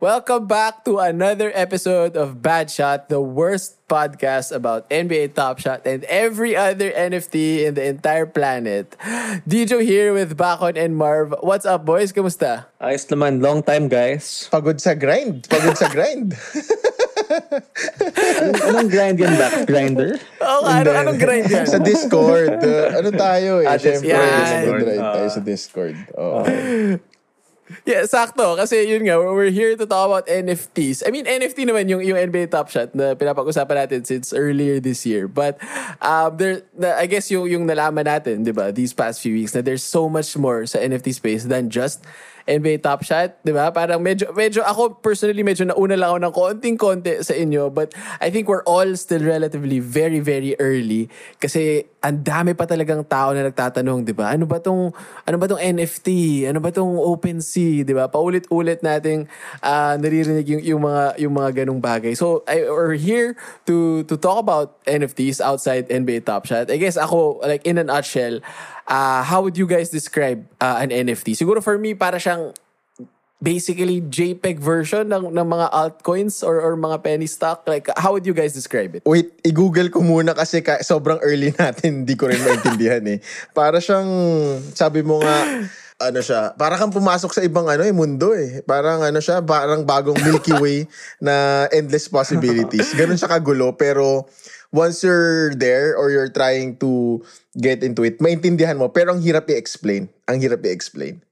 Welcome back to another episode of Bad Shot, the worst podcast about NBA Top Shot and every other NFT in the entire planet. Dijo here with Bakon and Marv. What's up, boys? Kamusta? Ayos naman, long time guys. Pagod sa grind. Pagod sa grind. Anong, anong grind yan back? Grinder? Oh, ano, anong grind yan? sa Discord. Uh, ano tayo eh? Ah, Siyempre, Discord. Discord. Ah. tayo sa Discord. Oo. Yeah, sakto. Kasi yun nga, we're here to talk about NFTs. I mean, NFT naman yung, yung NBA Top Shot na pinapag-usapan natin since earlier this year. But um, there, I guess yung, yung nalaman natin, di ba, these past few weeks, na there's so much more sa NFT space than just NBA Top Shot, di ba? Parang medyo, medyo, ako personally, medyo nauna lang ako ng konting-konti sa inyo. But I think we're all still relatively very, very early. Kasi ang dami pa talagang tao na nagtatanong, di ba? Ano ba tong, ano ba tong NFT? Ano ba tong OpenSea? Di ba? Paulit-ulit nating ah, naririnig yung, yung mga, yung mga ganong bagay. So, I, we're here to, to talk about NFTs outside NBA Top Shot. I guess ako, like in a nutshell, uh, how would you guys describe uh, an NFT? Siguro for me, para siyang basically JPEG version ng, ng mga altcoins or, or mga penny stock. Like, how would you guys describe it? Wait, i-google ko muna kasi ka, sobrang early natin, hindi ko rin maintindihan eh. Para siyang, sabi mo nga, ano siya, para kang pumasok sa ibang ano eh, mundo eh. Parang ano siya, parang bagong Milky Way na endless possibilities. Ganun siya kagulo, pero once you're there or you're trying to get into it, maintindihan mo, pero ang hirap i-explain. Ang hirap i-explain.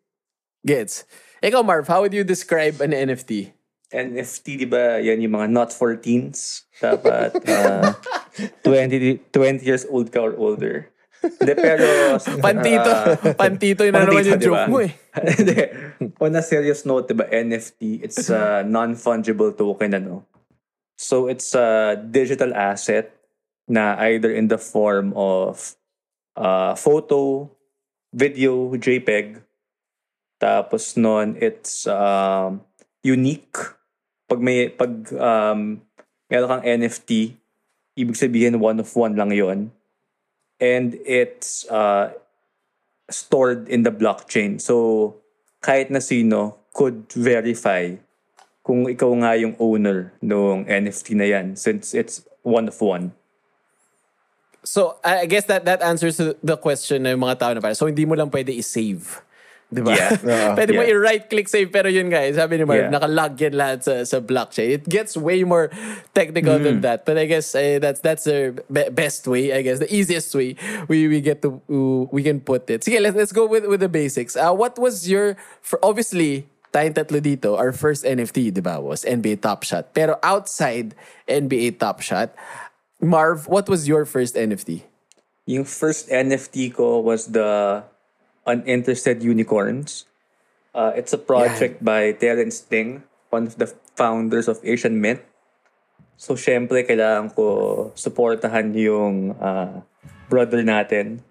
Gets. Ikaw, Marv, how would you describe an NFT? NFT, di ba, yan yung mga not for teens. Dapat uh, 20, 20 years old ka or older. Hindi, pero... Pantito. ah, Pantito yun na naman pantito, yung di joke mo eh. Hindi. On a serious note, di ba, NFT, it's a non-fungible token, ano? So, it's a digital asset na either in the form of uh, photo, video, JPEG, tapos nun, it's um, unique. Pag may, pag um, meron kang NFT, ibig sabihin one of one lang yon And it's uh, stored in the blockchain. So, kahit na sino could verify kung ikaw nga yung owner ng NFT na yan since it's one of one. So, I guess that that answers the question ng mga tao na parang, so hindi mo lang pwede i-save. Di ba? Yeah. Oo. pwede mo Yeah. i-right click save pero yun guys, sabi ni Marv, Yeah. nakalog yan lahat sa, sa blockchain. It gets way more technical than that. But I guess eh, that's that's the be- best way, I guess, the easiest way we we get to uh, we can put it. Sige, let's let's go with with the basics. Uh, what was your for obviously tayong tatlo dito, our first NFT, di ba, was NBA Top Shot. Pero outside NBA Top Shot, Marv, what was your first NFT? Yung first NFT ko was the Uninterested Unicorns. Uh, it's a project by Terence Ting, one of the founders of Asian Mint. So, syempre, kailangan ko supportahan yung uh, brother natin.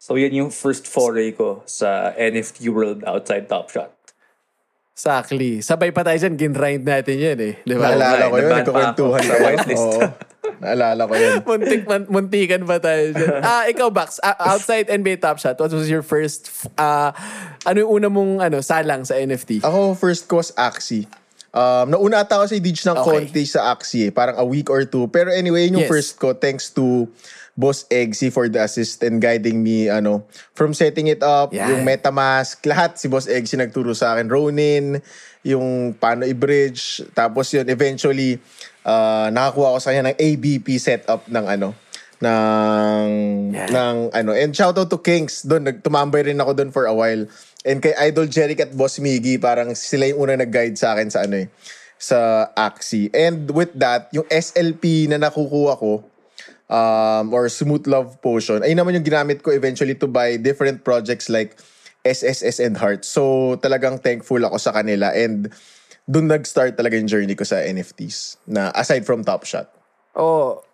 So, yun yung first foray ko sa NFT world outside Top Shot. Exactly. Sabay pa tayo dyan, ginrind natin yan eh. Di ba? Naalala ko yun, nagkukwentuhan sa whitelist. Naalala ko yun. Muntik, man, muntikan pa tayo dyan. Ah, ikaw, Bax, ah, outside NBA Top Shot, what was your first, uh, ano yung una mong ano, salang sa NFT? Ako, first ko was Axie. Um, nauna ata ako sa Dig ng Okay. konti sa Axie eh. Parang a week or two. Pero anyway, yun yung Yes. first ko. Thanks to Boss Eggsy for the assist and guiding me, ano, from setting it up, Yan. yung MetaMask, lahat si Boss Eggsy nagturo sa akin. Ronin, yung paano i-bridge. Tapos yun, eventually, uh, nakakuha ko sa kanya ng ABP setup ng ano, ng Yan. ng ano and shout out to Kings doon nagtumambay rin ako doon for a while and kay Idol Jeric at Boss Miggy parang sila yung una nag-guide sa akin sa ano eh sa Axie and with that yung SLP na nakukuha ko um, or Smooth Love Potion ay naman yung ginamit ko eventually to buy different projects like SSS and Heart so talagang thankful ako sa kanila and doon nag-start talaga yung journey ko sa NFTs. Na aside from Top Shot. Oh.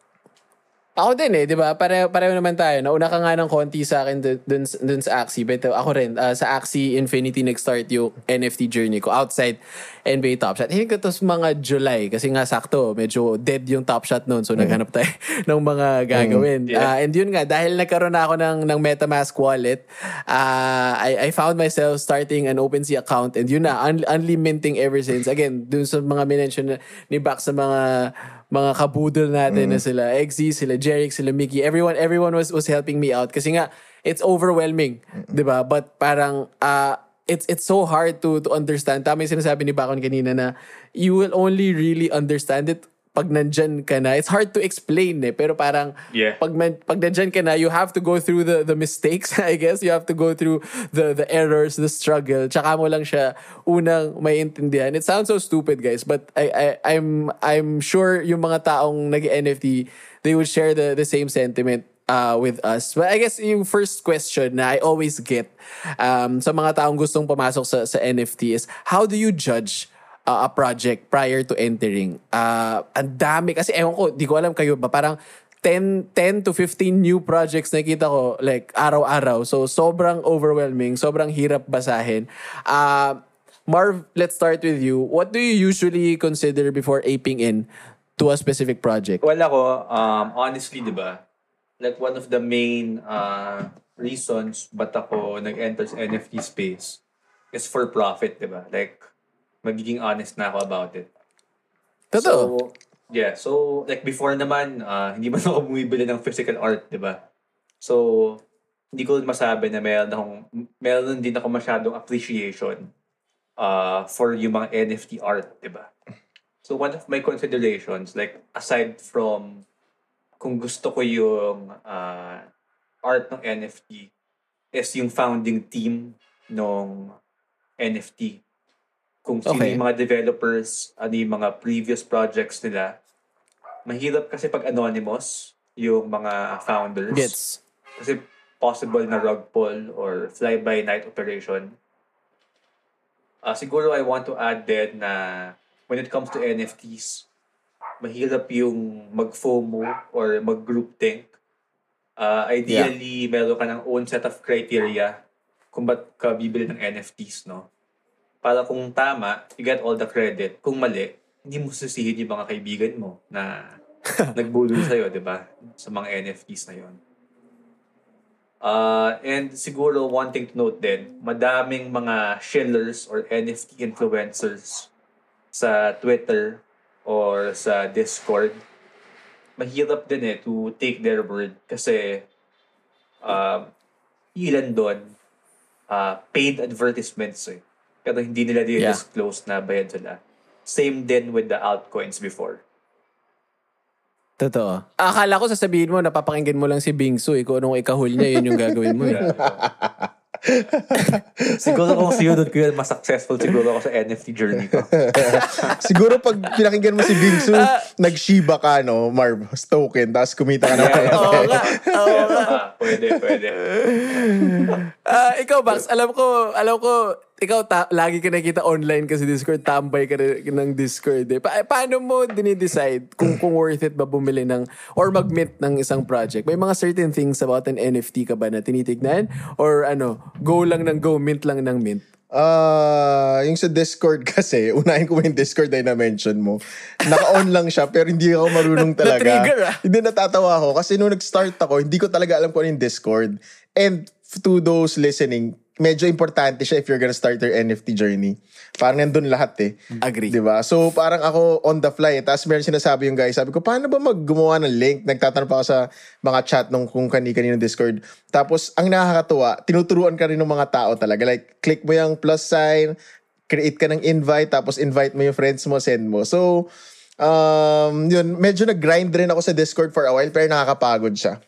Ako din eh, di ba? Pare, pareho naman tayo. Nauna ka nga ng konti sa akin dun, dun, dun sa Axie. But ako rin, uh, sa Axie Infinity nag-start yung NFT journey ko outside NBA Top Shot. Hindi ko to sa mga July kasi nga sakto, medyo dead yung Top Shot noon. So naghanap tayo ng mga gagawin. Yeah. Uh, and yun nga, dahil nagkaroon na ako ng, ng MetaMask wallet, uh, I, I found myself starting an OpenSea account and yun na, un- unlimiting ever since. Again, dun sa mga minention ni Bax sa mga mga kabudol natin na sila XZ, sila Jerick, sila Mickey. Everyone everyone was was helping me out kasi nga it's overwhelming, 'di ba? But parang uh, it's it's so hard to to understand. Tama yung sinasabi ni Bakon kanina na you will only really understand it pag nandyan ka na. It's hard to explain eh, pero parang Yeah. pag, man, pag nandyan ka na, you have to go through the the mistakes, I guess. You have to go through the the errors, the struggle. Tsaka mo lang siya unang maintindihan. It sounds so stupid, guys, but I, I I'm I'm sure yung mga taong nag-NFT, they would share the the same sentiment uh, with us. But I guess yung first question na I always get um, sa mga taong gustong pumasok sa, sa NFT is, how do you judge uh, a project prior to entering. Uh, ang dami. Kasi ewan ko, di ko alam kayo ba, parang 10, 10 to 15 new projects na nakita ko like araw-araw. So sobrang overwhelming, sobrang hirap basahin. Uh, Marv, let's start with you. What do you usually consider before aping in to a specific project? Well, ako, um, honestly, di ba? Like, one of the main uh, reasons ba't ako nag-enter sa NFT space is for profit, di ba? Like, magiging honest na ako about it. Totoo. So, yeah. So, like before naman, uh, hindi man ako bumibili ng physical art, di ba? So, hindi ko masabi na meron akong, meron din ako masyadong appreciation uh, for yung mga NFT art, di ba? So, one of my considerations, like, aside from kung gusto ko yung uh, art ng NFT, is yung founding team ng NFT kung sino Okay. yung mga developers, ano yung mga previous projects nila. Mahirap kasi pag anonymous yung mga founders. Gets. Kasi possible na rug pull or fly-by-night operation. Ah, siguro I want to add din na when it comes to NFTs, mahirap yung mag-FOMO or mag-group think. Ah, ideally, meron ka ng own set of criteria kung ba't ka bibili ng NFTs, no? Para kung tama, you get all the credit. Kung mali, hindi mo sisihin yung mga kaibigan mo na nagbulol sa'yo, di ba? Sa mga NFTs na yon. Uh, and siguro one thing to note din, madaming mga shillers or NFT influencers sa Twitter or sa Discord. Mahirap din eh to take their word kasi um, ilan doon uh, paid advertisements eh. Pero hindi nila Yeah. disclose na bayad sila. Same din with the altcoins before. Totoo. Akala ko sasabihin mo, napapakinggan mo lang si Bingsu. Eh, kung anong ikahul niya, yun yung gagawin mo. Eh. siguro kung sinunod ko yun, mas successful siguro ako sa NFT journey ko. Siguro pag pinakinggan mo si Bingsu, nag-Shiba ka, no, Marv, token, tapos kumita ka na. Yeah. Oo nga. Oo nga. Pwede, pwede. Ah, ikaw, Bax, alam ko, alam ko, ikaw ta- lagi ka nakita online kasi Discord, tambay ka rin ng Discord. Eh. Pa- paano mo dinidecide kung, kung worth it ba bumili ng, or mag-mint ng isang project? May mga certain things about an NFT ka ba na tinitignan? Or ano, go lang ng go, mint lang ng mint? Ah, yung sa Discord kasi, unahin ko yung Discord ay na-mention mo. Naka-on lang siya, pero hindi ako marunong talaga. Na-trigger, ah. Hindi natatawa ako kasi nung nag-start ako, hindi ko talaga alam kung ano yung Discord. And to those listening, medyo importante siya if you're gonna start your NFT journey. Parang nandun lahat eh. Agree. Di ba? So parang ako on the fly. Eh. Tapos meron sinasabi yung guy, sabi ko, paano ba maggumawa ng link? Nagtatanong pa ako sa mga chat nung kung kani-kanino Discord. Tapos ang nakakatuwa, tinuturuan ka rin ng mga tao talaga. Like, click mo yung plus sign, create ka ng invite, tapos invite mo yung friends mo, send mo. So, um, yun, medyo nag-grind rin ako sa Discord for a while, pero nakakapagod siya.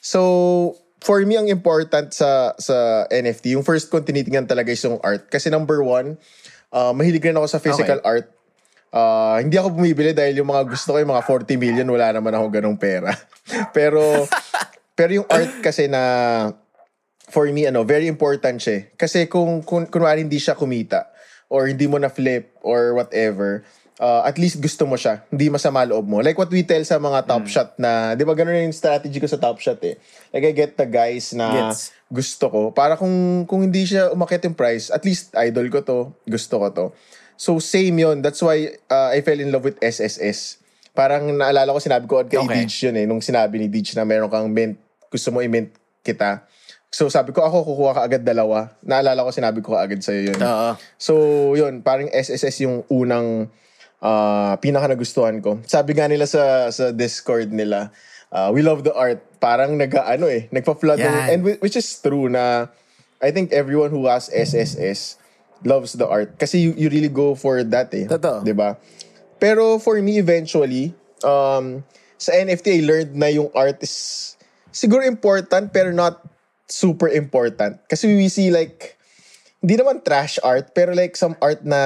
So, for me, ang important sa sa NFT, yung first kong tinitingnan talaga is yung art. Kasi number one, uh, mahilig rin ako sa physical art. Uh, hindi ako bumibili dahil yung mga gusto ko, yung mga 40 million, wala naman ako ganong pera. pero, pero yung art kasi na, for me, ano, very important siya. eh. Kasi kung, kung kunwari hindi siya kumita, or hindi mo na flip or whatever, uh, at least gusto mo siya. Hindi masama loob mo. Like what we tell sa mga top shot na, di ba ganun yung strategy ko sa top shot eh. Like I get the guys na Gets. gusto ko. Para kung, kung hindi siya umakit yung price, at least idol ko to, gusto ko to. So same yon That's why uh, I fell in love with SSS. Parang naalala ko, sinabi ko kay Okay. Deej yun eh. Nung sinabi ni Deej na meron kang mint, gusto mo i-mint kita. So sabi ko, ako kukuha ka agad dalawa. Naalala ko, sinabi ko agad sa'yo yun. Oo. So, yun, parang SSS yung unang uh, pinaka nagustuhan ko. Sabi nga nila sa sa Discord nila, uh, we love the art. Parang nag ano eh, nagpa-flood Yan. and whi- which is true na I think everyone who has SSS loves the art kasi you, you really go for that eh. Totoo. 'Di ba? Pero for me eventually, um sa NFT I learned na yung art is siguro important pero not super important. Kasi we see like hindi naman trash art, pero like some art na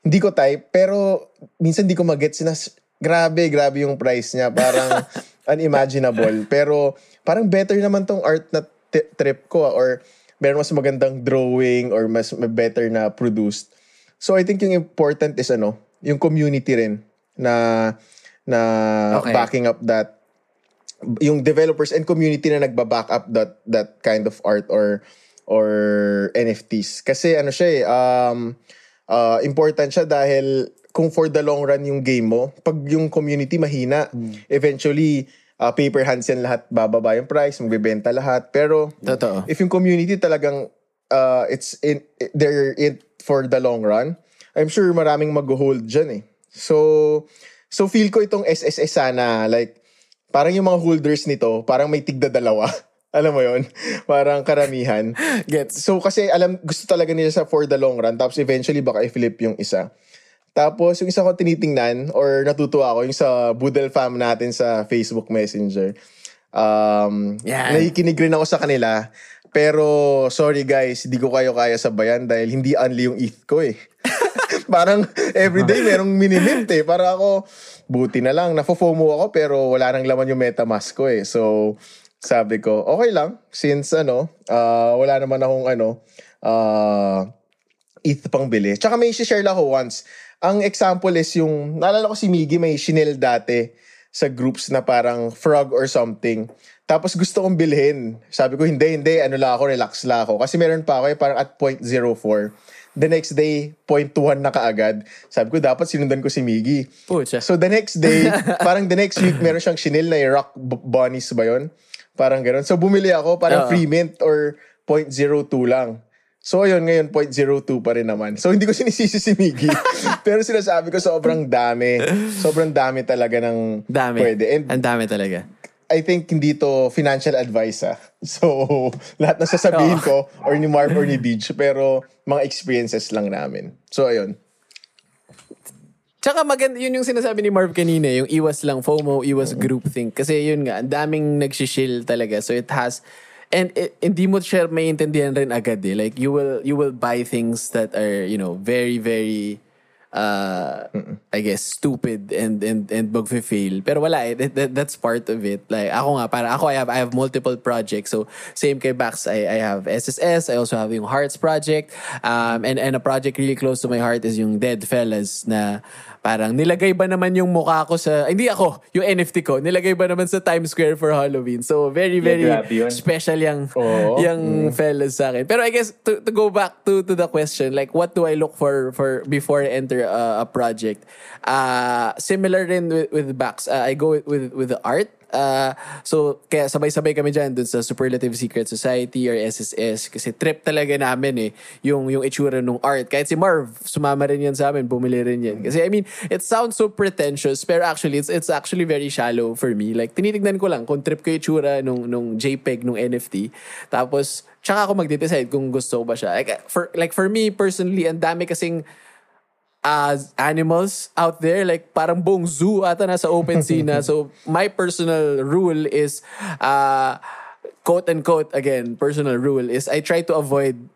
hindi ko type, pero minsan hindi ko magets na grabe, grabe yung price niya. Parang unimaginable. Pero parang better naman tong art na ti- trip ko ah, or meron mas magandang drawing or mas better na produced. So I think yung important is ano, yung community rin na na Okay. backing up that yung developers and community na nagba-back up that that kind of art or or NFTs. Kasi ano siya eh, um, uh, important siya dahil kung for the long run yung game mo, pag yung community mahina, eventually uh, paper hands yan lahat, bababa yung price, magbebenta lahat. Pero Totoo. if yung community talagang uh, it's in they're in for the long run, I'm sure maraming mag-hold dyan eh. So so feel ko itong SSS sana like parang yung mga holders nito, parang may tigda dalawa. alam mo yon Parang karamihan. Gets. So kasi alam gusto talaga nila sa for the long run tapos eventually baka i-flip yung isa. Tapos yung isa ko tinitingnan or natutuwa ako yung sa Boodle fam natin sa Facebook Messenger. Um, Yan. nakikinig rin ako sa kanila. Pero sorry guys, hindi ko kayo kaya sabayan dahil hindi only yung ETH ko eh. Parang everyday merong minimint eh. Para ako, buti na lang, nafo-FOMO ako pero wala nang laman yung MetaMask ko eh. So, sabi ko, okay lang. Since ano, ah, wala naman akong ano, ah, ETH pang bili. Tsaka may share lang ako once. Ang example is yung, naalala ko si Miggy may Chanel dati sa groups na parang frog or something. Tapos gusto kong bilhin. Sabi ko, hindi, hindi, ano lang ako, relax lang ako. Kasi meron pa ako eh, parang at 0.04. The next day, 0.21 na kaagad. Sabi ko, dapat sinundan ko si Miggy. Pucha. So the next day, parang the next week, meron siyang Chanel na rock bunnies ba yun? Parang gano'n. So bumili ako, parang Oo. free mint or 0.02 lang. So ayun, ngayon 0.02 pa rin naman. So hindi ko sinisisi si Miggy. Pero sinasabi ko, sobrang dami. Sobrang dami talaga ng Dami. pwede. And Ang dami talaga. I think hindi to financial advice ah. So, lahat na sasabihin ko or ni Mark or ni Deej pero mga experiences lang namin. So, ayun. Tsaka maganda, yun yung sinasabi ni Marv kanina, yung iwas lang FOMO, iwas groupthink. Kasi yun nga, ang daming nagsishil talaga. So it has, and it, hindi mo siya maintindihan rin agad eh. Like you will, you will buy things that are, you know, very, very, uh, I guess, stupid and, and, and magfe-fail. Pero wala eh, that, that- that's part of it. Like ako nga, para ako, I have, I have multiple projects. So same kay Bax, I, I have SSS, I also have yung Hearts project. Um, and, and a project really close to my heart is yung Dead Fellas na parang nilagay ba naman yung mukha ko sa, hindi ako, yung NFT ko, nilagay ba naman sa Times Square for Halloween. So very, very yun. special yung, Oo. yung fellas sa akin. Pero I guess to, to go back to to the question, like what do I look for for before I enter a, a project? Uh, similar rin with, with Bax. Uh, I go with, with with the art. Uh, so, kaya sabay-sabay kami dyan dun sa Superlative Secret Society or SSS kasi trip talaga namin eh yung, yung itsura ng art. Kahit si Marv, sumama rin yan sa amin, bumili rin yan. Kasi I mean, it sounds so pretentious pero actually, it's, it's actually very shallow for me. Like, tinitignan ko lang kung trip ko yung itsura nung, nung JPEG, nung NFT. Tapos, tsaka ako magde-decide kung gusto ko ba siya. Like, for, like for me personally, ang dami kasing as animals out there. Like, parang buong zoo ata nasa OpenSea na. So, my personal rule is, uh, quote unquote, again, personal rule is I try to avoid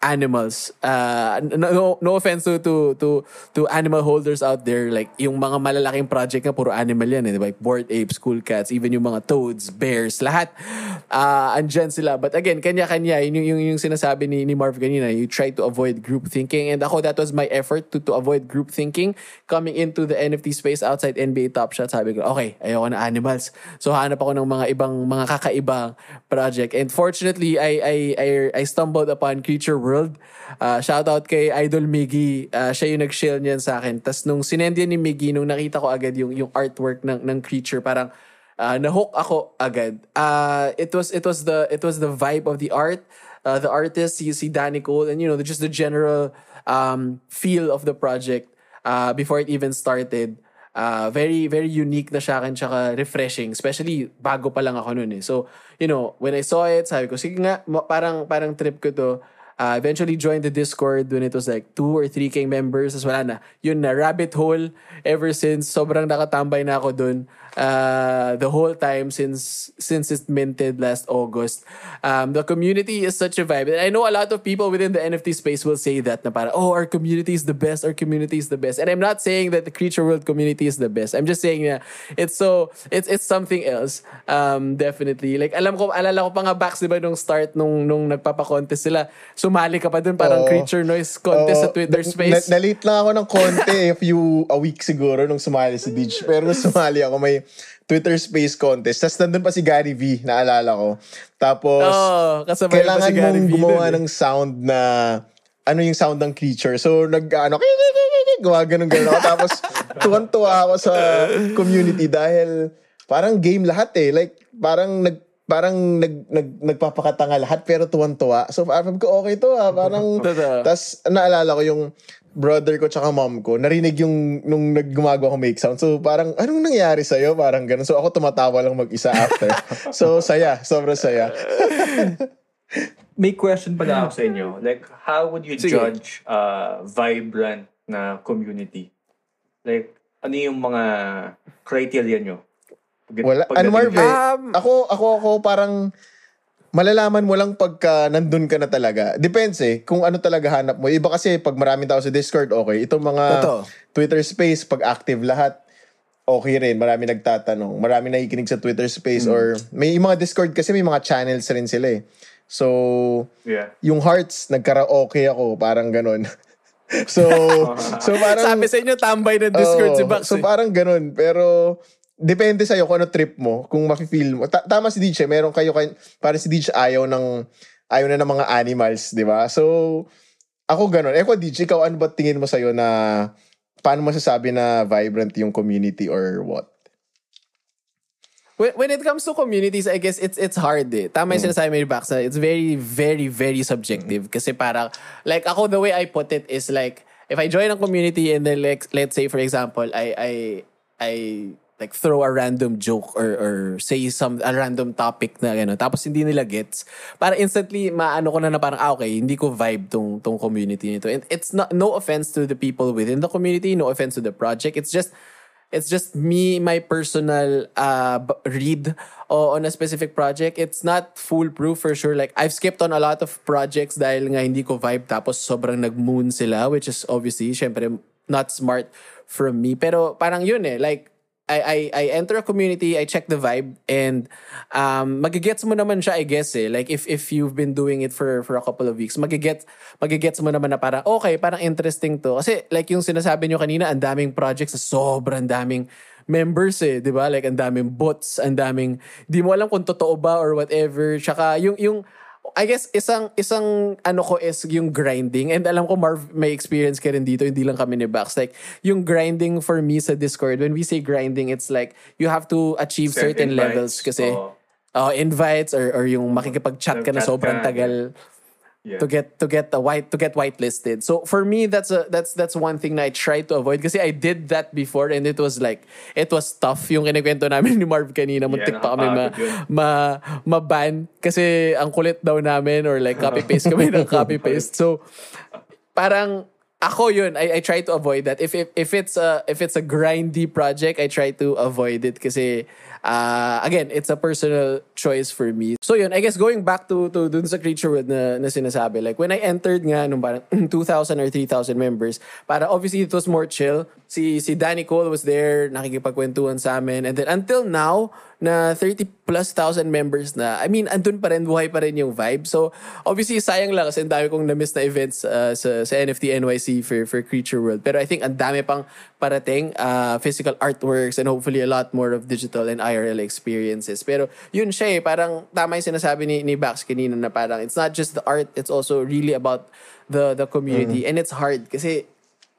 animals. Uh, no, no offense to, to to to animal holders out there. Like yung mga malalaking project nga puro animal yan eh, di ba? Like bored apes, cool cats, even yung mga toads, bears, lahat uh, andyan sila. But again, kanya-kanya yun yung, yung, yung sinasabi ni, ni Marv kanina. You try to avoid group thinking and ako that was my effort to to avoid group thinking coming into the NFT space outside NBA Top Shot. Sabi ko, okay, ayoko na animals. So hanap ako ng mga ibang mga kakaibang project. And fortunately, I I I, I stumbled upon Creature World. Uh, shout out kay Idol Miggy. Uh, siya yung nag-share niyan sa akin. Tapos nung sinend yan ni Miggy, nung nakita ko agad yung, yung artwork ng, ng Creature, parang uh, na-hook ako agad. Uh, it was it was the it was the vibe of the art. Uh, the artist, you see Danny Cole, and you know, just the general um, feel of the project uh, before it even started. Uh, very, very unique na siya akin, tsaka refreshing. Especially, bago pa lang ako nun eh. So, you know, when I saw it, sabi ko, sige nga, parang, parang trip ko to. Uh, eventually joined the Discord when it was like 2 or 3k members. Tapos wala na. Yun na, rabbit hole ever since. Sobrang nakatambay na ako dun uh, the whole time since since it minted last August. Um, the community is such a vibe. And I know a lot of people within the NFT space will say that na para, oh, our community is the best, our community is the best. And I'm not saying that the Creature World community is the best. I'm just saying na it's so, it's it's something else. Um, definitely. Like, alam ko, alala ko pa nga backs, di ba, nung start, nung, nung nagpapa-contest sila, sumali ka pa dun, parang Oo. Creature Noise contest Oo. sa Twitter Na- space. Na, na-late lang ako ng konti, a few, a week siguro nung sumali si Dij. Pero nung sumali ako, may Twitter space contest. Tapos nandun pa si Gary V, naalala ko. Tapos, pa kailangan si Gary mong V gumawa eh. ng sound na, ano yung sound ng creature. So, nag, ano, gawa ganun ganun ako. Tapos, tuwan-tuwa ako sa community dahil parang game lahat eh. Like, parang nag, parang nag, nag, nagpapakatanga lahat pero tuwan-tuwa. So, parang ko, okay to ah. Parang, tas naalala ko yung brother ko tsaka mom ko, narinig yung nung naggumagawa ko make sound. So parang, anong nangyari sa'yo? Parang ganun. So ako tumatawa lang mag-isa after. so saya, sobrang saya. May question pala ako sa inyo. Like, how would you Sige. judge a vibrant na community? Like, ano yung mga criteria nyo? Pag- Wala. pagdating Ano dyan? eh, Um, ako, ako, ako parang malalaman mo lang pagka nandun ka na talaga. Depends eh, kung ano talaga hanap mo. Iba kasi pag maraming tao sa Discord, okay. Itong mga Totoo. Twitter space, pag active lahat, okay rin. Marami nagtatanong. Marami nakikinig sa Twitter space or may yung mga Discord kasi may mga channels rin sila eh. So, Yeah. yung hearts, nagkaraoke ako, parang ganun. so, so parang... Sabi sa inyo, tambay na Discord Oo. si Bax. So eh. parang ganun. Pero depende sa'yo kung ano trip mo. Kung mafe-feel mo. Ta- tama si DJ. Meron kayo, kay, parang si DJ ayaw ng, ayaw na ng mga animals, di ba? So, ako ganun. Eh, ko DJ, ikaw ano ba tingin mo sa'yo na paano masasabi na vibrant yung community or what? when, when it comes to communities, I guess it's it's hard eh. Tama yung sinasabi ni Bax na it's very, very, very subjective. Kasi parang, like ako, the way I put it is like, if I join a community and then like, let's say for example, I, I, I like throw a random joke or or say some a random topic na gano'n tapos hindi nila gets. Para instantly maano ko na na parang ah, okay hindi ko vibe tong tong community nito. And it's not no offense to the people within the community no offense to the project. It's just it's just me my personal uh read on a specific project. It's not foolproof for sure. Like I've skipped on a lot of projects dahil nga hindi ko vibe tapos sobrang nag-moon sila which is obviously syempre not smart from me. Pero parang yun eh like I, I, I enter a community, I check the vibe, and um, magigets mo naman siya, I guess eh. Like, if, if you've been doing it for, for a couple of weeks, magigets, magigets mo naman na parang, okay, parang interesting to. Kasi, like yung sinasabi nyo kanina, ang daming projects, sobrang daming members eh, di ba? Like, ang daming bots, ang daming, di mo alam kung totoo ba or whatever. Tsaka, yung, yung, I guess isang isang ano ko is yung grinding. And alam ko Marv may experience ka rin dito. Hindi lang kami ni Bax. Like yung grinding for me sa Discord when we say grinding it's like you have to achieve certain invites. levels kasi Oo. uh, invites or or yung makikipag-chat ka na sobrang tagal Yeah. to get to get the white to get whitelisted. So for me that's a that's that's one thing na I try to avoid kasi I did that before and it was like it was tough yung kinikwento namin ni Marv kanina muntik pa kami ma, yun. ma ma-ban kasi ang kulit daw namin or like copy paste kami ng copy paste. So parang ako yun, I, I try to avoid that. If, if if it's a if it's a grindy project, I try to avoid it kasi uh, again, it's a personal choice for me. So yun, I guess going back to to dun sa Creature World na, na sinasabi, like when I entered nga nung parang 2,000 or 3,000 members, para obviously it was more chill. Si si Danny Cole was there, nakikipagkwentuhan sa amin. And then until now, na 30 plus thousand members na, I mean, andun pa rin, buhay pa rin yung vibe. So, obviously, sayang lang kasi ang dami kong na-miss na events uh, sa, sa NFT NYC for, for Creature World. Pero I think ang dami pang parating uh, physical artworks and hopefully a lot more of digital and IRL experiences. Pero yun siya eh, parang tama yung sinasabi ni, ni Bax kanina na parang it's not just the art, it's also really about the the community. And it's hard kasi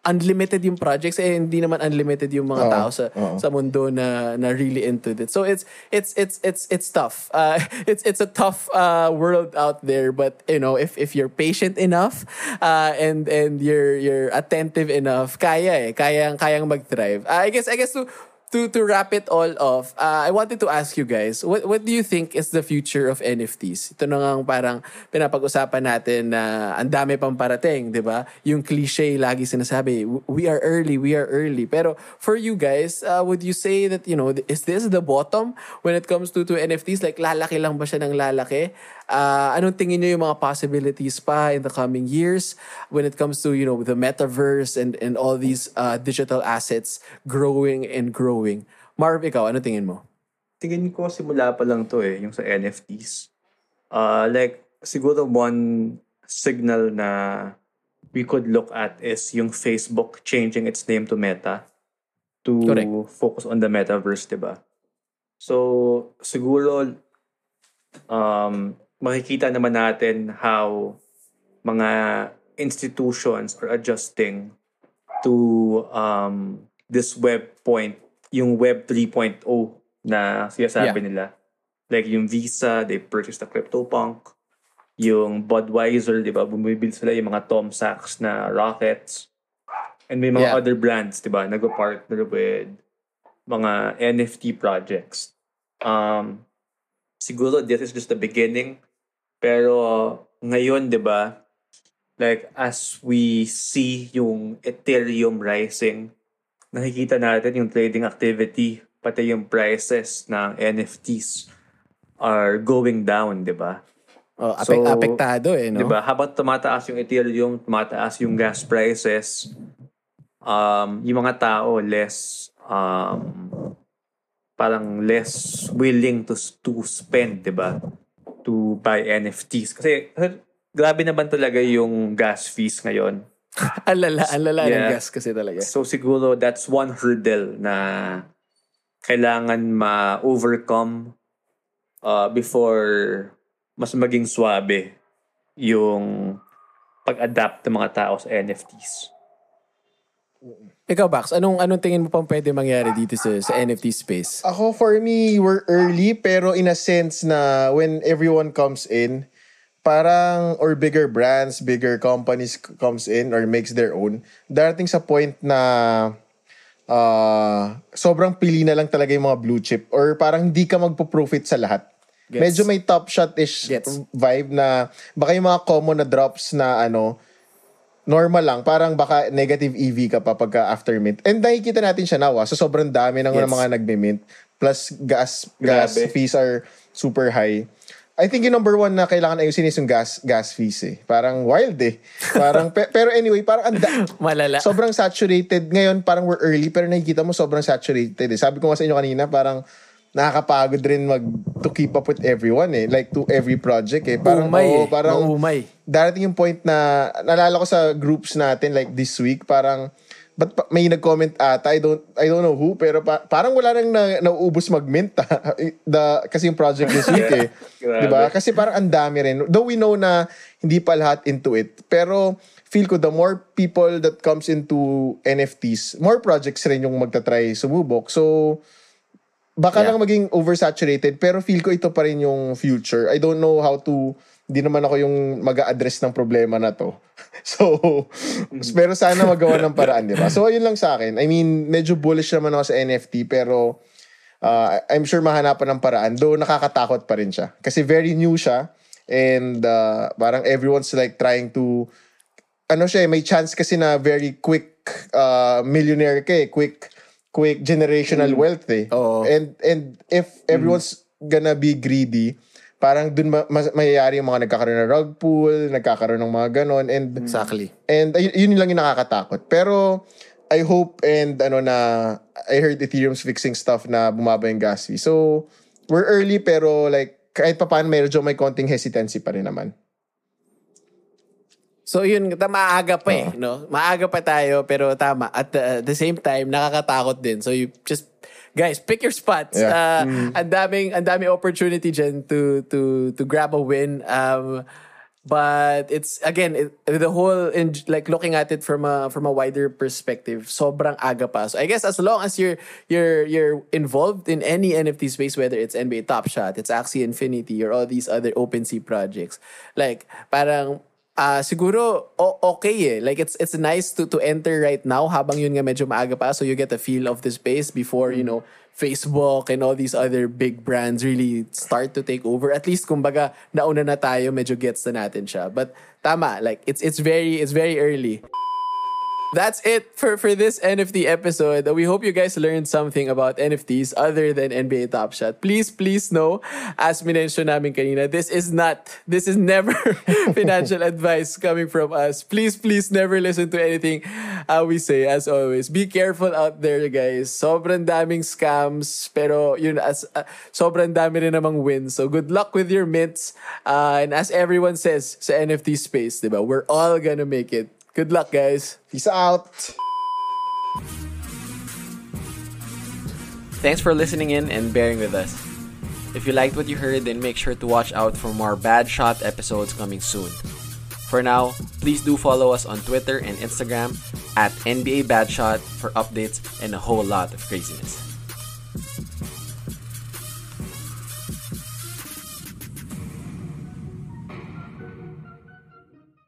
unlimited yung projects eh hindi naman unlimited yung mga Oo, tao sa oo. sa mundo na na really into it. So it's it's it's it's it's tough. Uh, it's it's a tough uh, world out there but you know if if you're patient enough uh, and and you're you're attentive enough kaya eh kayang kayang mag-thrive. Uh, I guess I guess to to to wrap it all off, uh, I wanted to ask you guys, what what do you think is the future of NFTs? Ito na nga parang pinapag-usapan natin na ang dami pang parating, 'di ba? Yung cliche lagi sinasabi, we are early, we are early. Pero for you guys, uh, would you say that, you know, is this the bottom when it comes to to NFTs? Like lalaki lang ba siya ng lalaki? Uh, anong tingin niyo yung mga possibilities pa in the coming years when it comes to, you know, the metaverse and and all these uh, digital assets growing and growing? Marv, ikaw, ano tingin mo? tingin ko simula pa lang to eh, yung sa NFTs. Uh, like, siguro one signal na we could look at is yung Facebook changing its name to Meta to Correct. focus on the metaverse, di ba? So, siguro, um, makikita naman natin how mga institutions are adjusting to um, this web point, yung web 3.0 na sinasabi Yeah. nila. Like yung Visa, they purchased the CryptoPunk. Yung Budweiser, di ba, bumibili sila yung mga Tom Sachs na rockets. And may mga Yeah. other brands, di ba, nag-partner with mga NFT projects. Um, siguro this is just the beginning. Pero ngayon, di ba, like as we see yung Ethereum rising, nakikita natin yung trading activity, pati yung prices ng NFTs are going down, di ba? Oh, apek- So, apektado eh, no? Di ba? Habang tumataas yung Ethereum, tumataas yung gas prices, um, yung mga tao less um, parang less willing to to spend, 'di ba? To buy NFTs. Kasi kasi grabe naman talaga yung gas fees ngayon. ang lala, ang lala ng Yeah. gas kasi talaga. So siguro that's one hurdle na kailangan ma-overcome uh, before mas maging swabe yung pag-adapt ng mga tao sa NFTs. Ikaw, Bax, anong, anong tingin mo pang pwede mangyari dito sa, sa NFT space? Ako, for me, we're early, pero in a sense na when everyone comes in, parang, or bigger brands, bigger companies comes in or makes their own, darating sa point na uh, sobrang pili na lang talaga yung mga blue chip or parang hindi ka magpo-profit sa lahat. Gets. Medyo may top shot-ish Gets. vibe na baka yung mga common na drops na ano, normal lang. Parang baka negative EV ka pa pagka after mint. And nakikita natin siya now. ah. So sobrang dami ng Yes. mga nagme-mint. Plus gas gas Grabe. fees are super high. I think yung number one na kailangan ayusin is yung gas gas fees eh. Parang wild eh. Parang, pe- pero anyway, parang ang da- Malala. sobrang saturated. Ngayon, parang we're early, pero nakikita mo sobrang saturated eh. Sabi ko nga sa inyo kanina, parang nakakapagod rin mag to keep up with everyone eh. Like to every project eh. Parang, Umay oo, eh. parang Maumay. darating yung point na nalala ko sa groups natin like this week parang but may nag-comment ata I don't I don't know who pero pa- parang wala nang na, nauubos mag-mint ah. the kasi yung project this week eh. 'Di ba? Kasi parang ang dami rin. Though we know na hindi pa lahat into it, pero feel ko the more people that comes into NFTs, more projects rin yung magta-try sumubok. So baka Yeah. lang maging oversaturated pero feel ko ito pa rin yung future. I don't know how to hindi naman ako yung mag address ng problema na to. So, pero sana magawa ng paraan, di ba? So, ayun lang sa akin. I mean, medyo bullish naman ako sa NFT, pero uh, I'm sure mahanapan ng paraan. Though, nakakatakot pa rin siya. Kasi very new siya. And uh, parang everyone's like trying to ano siya, eh, may chance kasi na very quick uh, millionaire ka eh, quick quick generational wealth eh. Oo. And and if everyone's gonna be greedy, parang dun ma- mas- mayayari yung mga nagkakaroon ng rug pull, nagkakaroon ng mga ganon, and Exactly. And ay- yun lang yung nakakatakot. Pero I hope and ano na I heard Ethereum's fixing stuff na bumaba yung gas fee. So we're early pero like kahit pa paano medyo may konting hesitancy pa rin naman. So yun, maaga pa eh, no? Maaga pa tayo, pero tama. At the, the same time, nakakatakot din. So you just, guys, pick your spots. Yeah. Uh, Ang daming, ang daming opportunity dyan to, to, to grab a win. Um, but it's, again, it, the whole, in, like looking at it from a, from a wider perspective, sobrang aga pa. So I guess as long as you're, you're, you're involved in any NFT space, whether it's NBA Top Shot, it's Axie Infinity, or all these other OpenSea projects, like, parang, Ah, siguro o- okay eh. Like it's it's nice to to enter right now habang yun nga medyo maaga pa so you get a feel of the space before, you know, Facebook and all these other big brands really start to take over. At least kumbaga nauna na tayo, medyo gets na natin siya. But tama, like it's it's very it's very early. That's it for, for this NFT episode. We hope you guys learned something about NFTs other than NBA Top Shot. Please, please know, as minention namin kanina, this is not, this is never financial advice coming from us. Please, please never listen to anything uh, we say, as always. Be careful out there, guys. Sobrang daming scams, pero yun, as, uh, sobrang dami rin namang wins. So good luck with your mints. Uh, and as everyone says sa NFT space, diba, we're all gonna make it. Good luck, guys. Peace out! Thanks for listening in and bearing with us. If you liked what you heard, then make sure to watch out for more Bad Shot episodes coming soon. For now, please do follow us on Twitter and Instagram at NBA Bad Shot for updates and a whole lot of craziness.